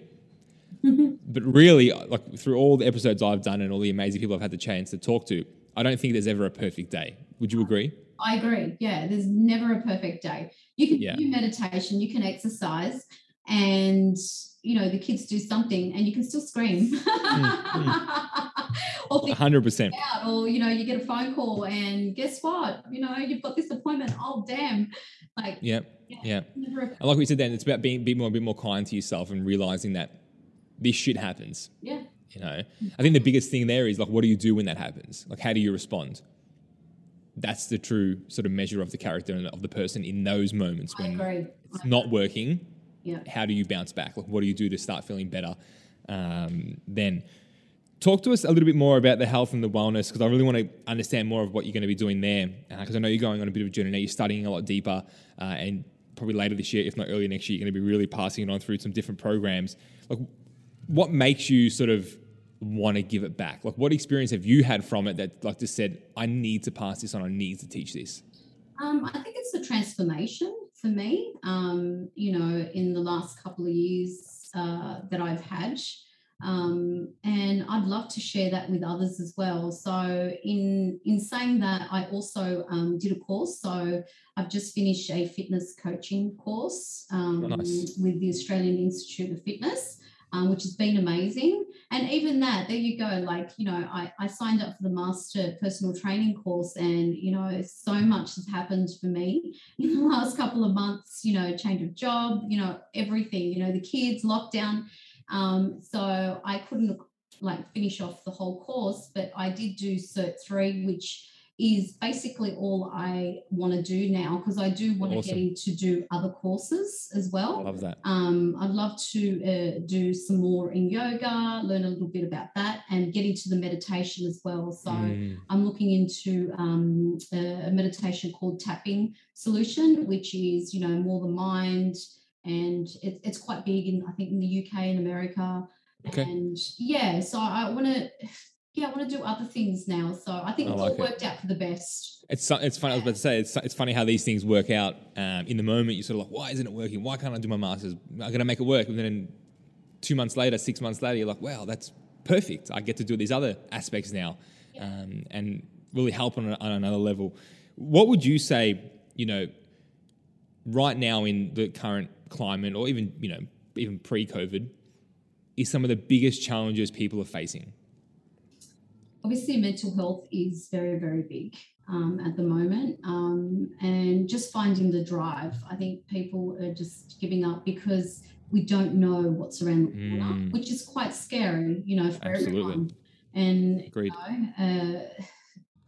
(laughs) but really, like through all the episodes I've done and all the amazing people I've had the chance to talk to, I don't think there's ever a perfect day. Would you agree? I agree. Yeah, there's never a perfect day. You can yeah. do meditation, you can exercise, and you know the kids do something, and you can still scream. mm, (laughs) or hundred percent. Or you know, you get a phone call, and guess what? You know, you've got this appointment. Oh, damn! Like, yeah, yeah. yeah. I like what you said. Then it's about being be more, a bit more kind to yourself and realizing that this shit happens. Yeah. You know, I think the biggest thing there is like, what do you do when that happens? Like, how do you respond? That's the true sort of measure of the character and of the person in those moments when it's not working. Yeah. How do you bounce back? Like, what do you do to start feeling better? Um, then talk to us a little bit more about the health and the wellness because I really want to understand more of what you're going to be doing there. Because uh, I know you're going on a bit of a journey now. You're studying a lot deeper, uh, and probably later this year, if not earlier next year, you're going to be really passing it on through some different programs. Like, what makes you sort of want to give it back? Like, what experience have you had from it that, like, just said, I need to pass this on, I need to teach this? Um, I think it's the transformation for me. Um, you know, in the last couple of years uh, that I've had, um, and I'd love to share that with others as well. So, in in saying that, I also um, did a course. So, I've just finished a fitness coaching course um, nice. with the Australian Institute of Fitness um, which has been amazing. And even that, there you go. Like, you know, I, I signed up for the master personal training course, and, you know, so much has happened for me (laughs) in the last couple of months, you know, change of job, you know, everything, you know, the kids, lockdown. Um, so I couldn't like finish off the whole course, but I did do Cert 3, which is basically all I want to do now because I do want awesome. to get into do other courses as well. Love that. Um, I'd love to uh, do some more in yoga, learn a little bit about that, and get into the meditation as well. So mm. I'm looking into um, a meditation called Tapping Solution, which is you know more the mind, and it, it's quite big in I think in the UK and America. Okay. And yeah, so I want to yeah, I want to do other things now. So I think I it's like all worked it. out for the best. It's it's funny. I was about to say it's, it's funny how these things work out. Um, in the moment, you're sort of like, why isn't it working? Why can't I do my masters? I'm going to make it work. And then two months later, six months later, you're like, wow, that's perfect. I get to do these other aspects now, yeah. um, and really help on, on another level. What would you say? You know, right now in the current climate, or even you know, even pre-COVID, is some of the biggest challenges people are facing obviously mental health is very very big um, at the moment um, and just finding the drive i think people are just giving up because we don't know what's around the corner mm. which is quite scary you know for Absolutely. everyone and Agreed. You know, uh,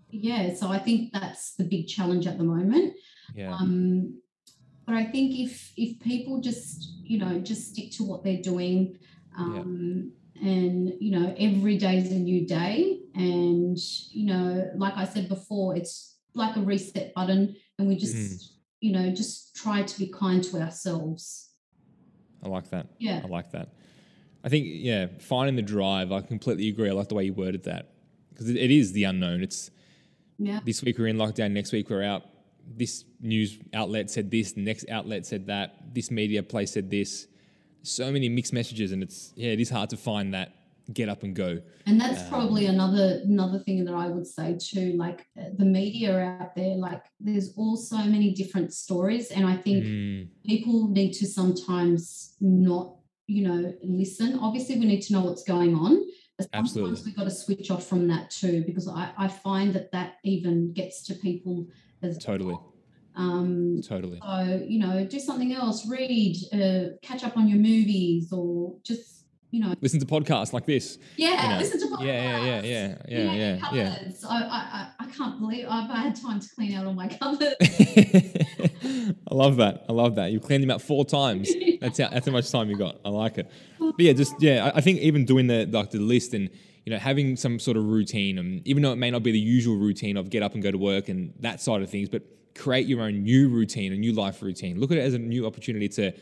yeah so i think that's the big challenge at the moment yeah. Um, but i think if if people just you know just stick to what they're doing um, yeah and you know every day is a new day. And you know like i said before it's like a reset button and we just mm. you know just try to be kind to ourselves. I like that. Yeah. I like that. I think yeah finding the drive i completely agree. I like the way you worded that because it, it is the unknown. It's yeah. this week we're in lockdown next week we're out. This news outlet said this next outlet said that. This media place said this so many mixed messages, and it's yeah, it is hard to find that get up and go. And that's um, probably another another thing that I would say too. Like uh, the media out there, like there's all so many different stories, and I think mm. people need to sometimes not, you know, listen. Obviously, we need to know what's going on. But sometimes Absolutely. we've got to switch off from that too, because I, I find that that even gets to people as totally. Well um, totally. So, you know, do something else, read, uh, catch up on your movies, or just, you know, listen to podcasts like this. Yeah, you know. listen to podcasts. Yeah, yeah, yeah, yeah, yeah, yeah. yeah. I, I, I can't believe I've had time to clean out all my cupboards. (laughs) I love that. I love that. You've cleaned them out four times. (laughs) That's how, that's how much time you got. I like it. But yeah, just yeah, I, I think even doing the like the list and you know, having some sort of routine, and even though it may not be the usual routine of get up and go to work and that side of things, but create your own new routine, a new life routine. Look at it as a new opportunity to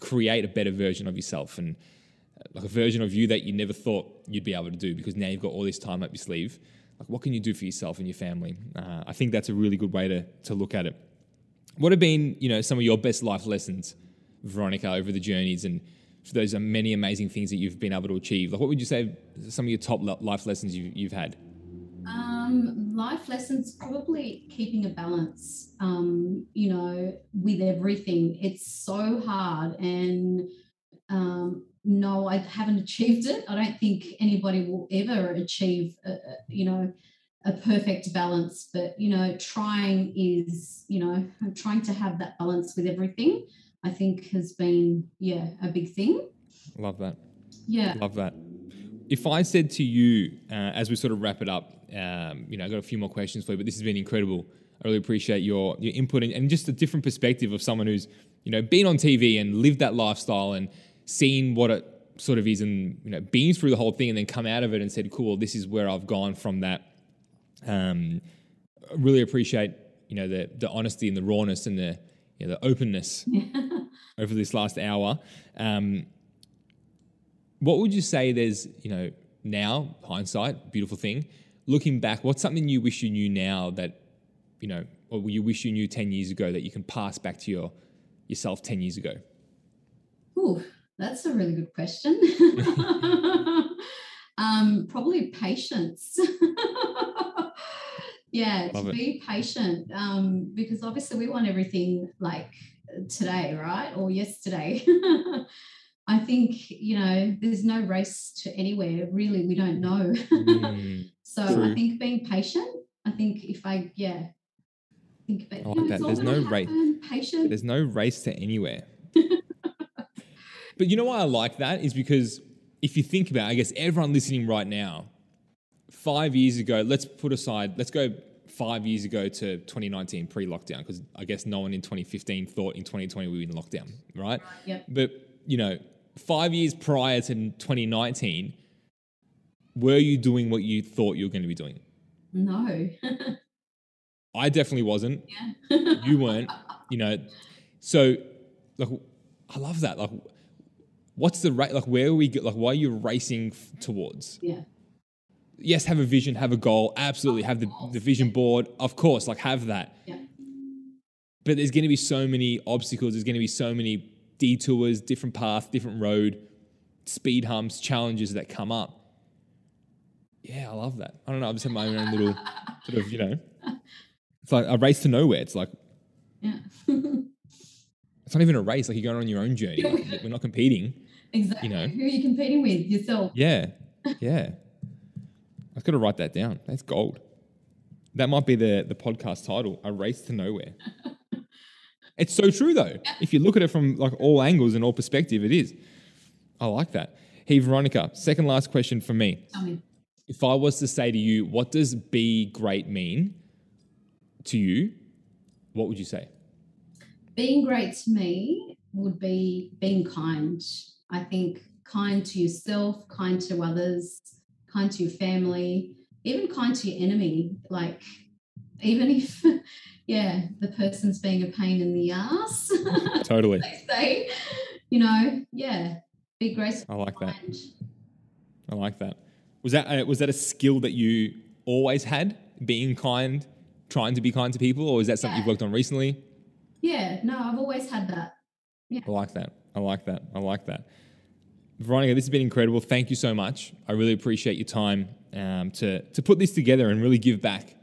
create a better version of yourself and uh, like a version of you that you never thought you'd be able to do because now you've got all this time up your sleeve. Like, what can you do for yourself and your family? Uh, I think that's a really good way to, to look at it. What have been, you know, some of your best life lessons, Veronica, over the journeys and for those many amazing things that you've been able to achieve? Like, what would you say some of your top life lessons you've, you've had? Um, life lessons probably keeping a balance. Um, you know, with everything, it's so hard, and um, no, I haven't (laughs) achieved it. I don't think anybody will ever achieve, a, a, you know, a perfect balance. But you know, trying is, you know, I'm trying to have that balance with everything. I think has been, yeah, a big thing. Love that. Yeah, love that. If I said to you, uh, as we sort of wrap it up, um, you know, I got a few more questions for you, but this has been incredible. I really appreciate your your input and, and just a different perspective of someone who's, you know, been on TV and lived that lifestyle and seen what it sort of is and you know been through the whole thing and then come out of it and said, "Cool, this is where I've gone from that." Um, really appreciate you know the the honesty and the rawness and the you know, the openness (laughs) over this last hour. Um, what would you say? There's you know now hindsight, beautiful thing. Looking back, what's something you wish you knew now that you know, or you wish you knew ten years ago that you can pass back to your yourself ten years ago? Ooh, that's a really good question. (laughs) um, probably patience. (laughs) yeah, Love to it. be patient um, because obviously we want everything like today, right? Or yesterday. (laughs) I think, you know, there's no race to anywhere. Really, we don't know. Mm, so true. I think being patient, I think if I, yeah, think about I like oh, that. There's no race. Patient. There's no race to anywhere. (laughs) But you know why I like that is because if you think about, I guess everyone listening right now, five years ago, let's put aside, let's go five years ago to 2019 pre-lockdown because I guess no one in 2015 thought in 2020 we were in lockdown, right? Yep. But you know, five years prior to 2019, were you doing what you thought you were going to be doing? No. (laughs) I definitely wasn't. Yeah. (laughs) you weren't. You know, so like I love that. Like what's the rate? Like, where are we? Like, why are you racing f- towards? Yeah. Yes, have a vision, have a goal. Absolutely, have the, the vision board. Of course, like have that. Yeah. But there's going to be so many obstacles. There's going to be so many detours, different path, different road, speed humps, challenges that come up. Yeah, I love that. I don't know. I've just had my own little sort of, you know, it's like a race to nowhere. It's like, yeah. it's not even a race. Like you're going on your own journey. (laughs) Like, we're not competing. Exactly. You know, who are you competing with? Yourself. Yeah, (laughs) yeah. I've got to write that down. That's gold. That might be the the podcast title: "A Race to Nowhere." (laughs) it's so true, though. If you look at it from like all angles and all perspective, it is. I like that. Hey, Veronica. Second last question for me. Tell me. If I was to say to you, what does "be great" mean to you? What would you say? Being great to me would be being kind I think kind to yourself, kind to others, kind to your family, even kind to your enemy. Like, even if, (laughs) yeah, the person's being a pain in the ass. (laughs) (laughs) Totally. they say, you know, yeah, be graceful. I like that. I like that. Was that a, was that a skill that you always had, being kind, trying to be kind to people, or is that something yeah. you've worked on recently? Yeah, no, I've always had that. Yeah. I like that. I like that. I like that. Veronica, this has been incredible. Thank you so much. I really appreciate your time um, to, to put this together and really give back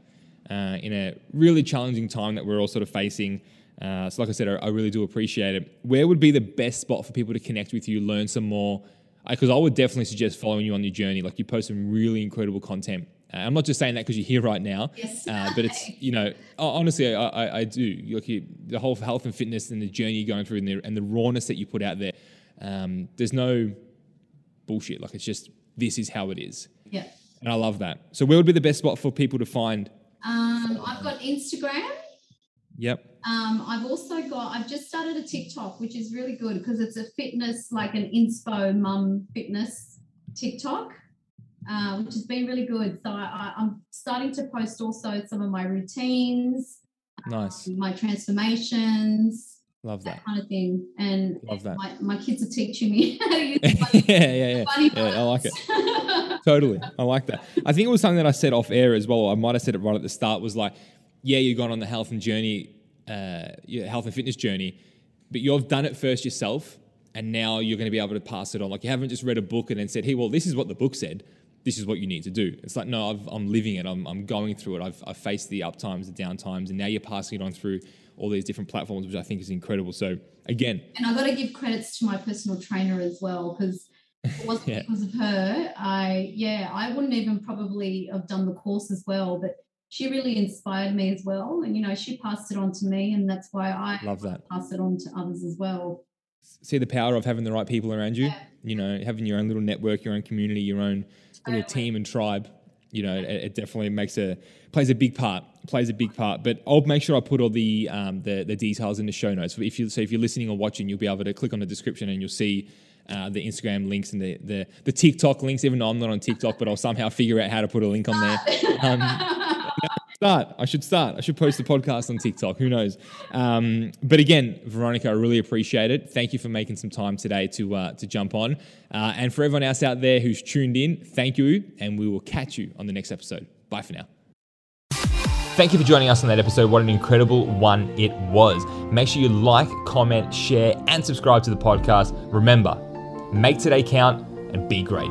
uh, in a really challenging time that we're all sort of facing. Uh, so, like I said, I, I, really do appreciate it. Where would be the best spot for people to connect with you, learn some more? Because I, I, would definitely suggest following you on your journey. Like you post some really incredible content. Uh, I'm not just saying that because you're here right now, yes. Uh, but it's (laughs) you know honestly I, I, I do. Look, you, the whole health and fitness and the journey you're going through and the, and the rawness that you put out there. Um, there's no bullshit. Like it's just this is how it is. Yeah. And I love that. So where would be the best spot for people to find? Um, I've got Instagram. Yep. Um, I've also got. I've just started a TikTok, which is really good because it's a fitness, like an inspo mum fitness TikTok, uh, which has been really good. So I, am starting to post also some of my routines, nice, um, my transformations, Love that. that. kind of thing. And love that. My, my kids are teaching me (laughs) how to use (laughs) yeah, yeah, yeah. yeah, I like it. (laughs) totally. I like that. I think it was something that I said off air as well. I might have said it right at the start was like, yeah, you've gone on the health and journey, uh, your health and fitness journey, but you've done it first yourself and now you're going to be able to pass it on. Like you haven't just read a book and then said, hey, well, this is what the book said. This is what you need to do. It's like, no, i am living it. I'm, I'm going through it. I've, I've faced the up times, the down times, and now you're passing it on through all these different platforms, which I think is incredible. So again, and I've got to give credits to my personal trainer as well because it wasn't (laughs) yeah. because of her. I yeah, I wouldn't even probably have done the course as well, but she really inspired me as well. And you know, she passed it on to me, and that's why I love that. Pass it on to others as well. See the power of having the right people around you. Yeah. You know, having your own little network, your own community, your own little team and tribe. You know, it, it, definitely makes a plays a big part. Plays a big part. But I'll make sure I put all the um, the, the details in the show notes. If you so if you're listening or watching, you'll be able to click on the description and you'll see uh, the Instagram links and the, the the TikTok links. Even though I'm not on TikTok, but I'll somehow figure out how to put a link on there. Um, (laughs) start. I should start. I should post the podcast on TikTok. Who knows? Um, but again, Veronica, I really appreciate it. Thank you for making some time today to uh, to jump on. Uh, and for everyone else out there who's tuned in, thank you, and we will catch you on the next episode. Bye for now. Thank you for joining us on that episode. What an incredible one it was. Make sure you like, comment, share, and subscribe to the podcast. Remember, make today count and be great.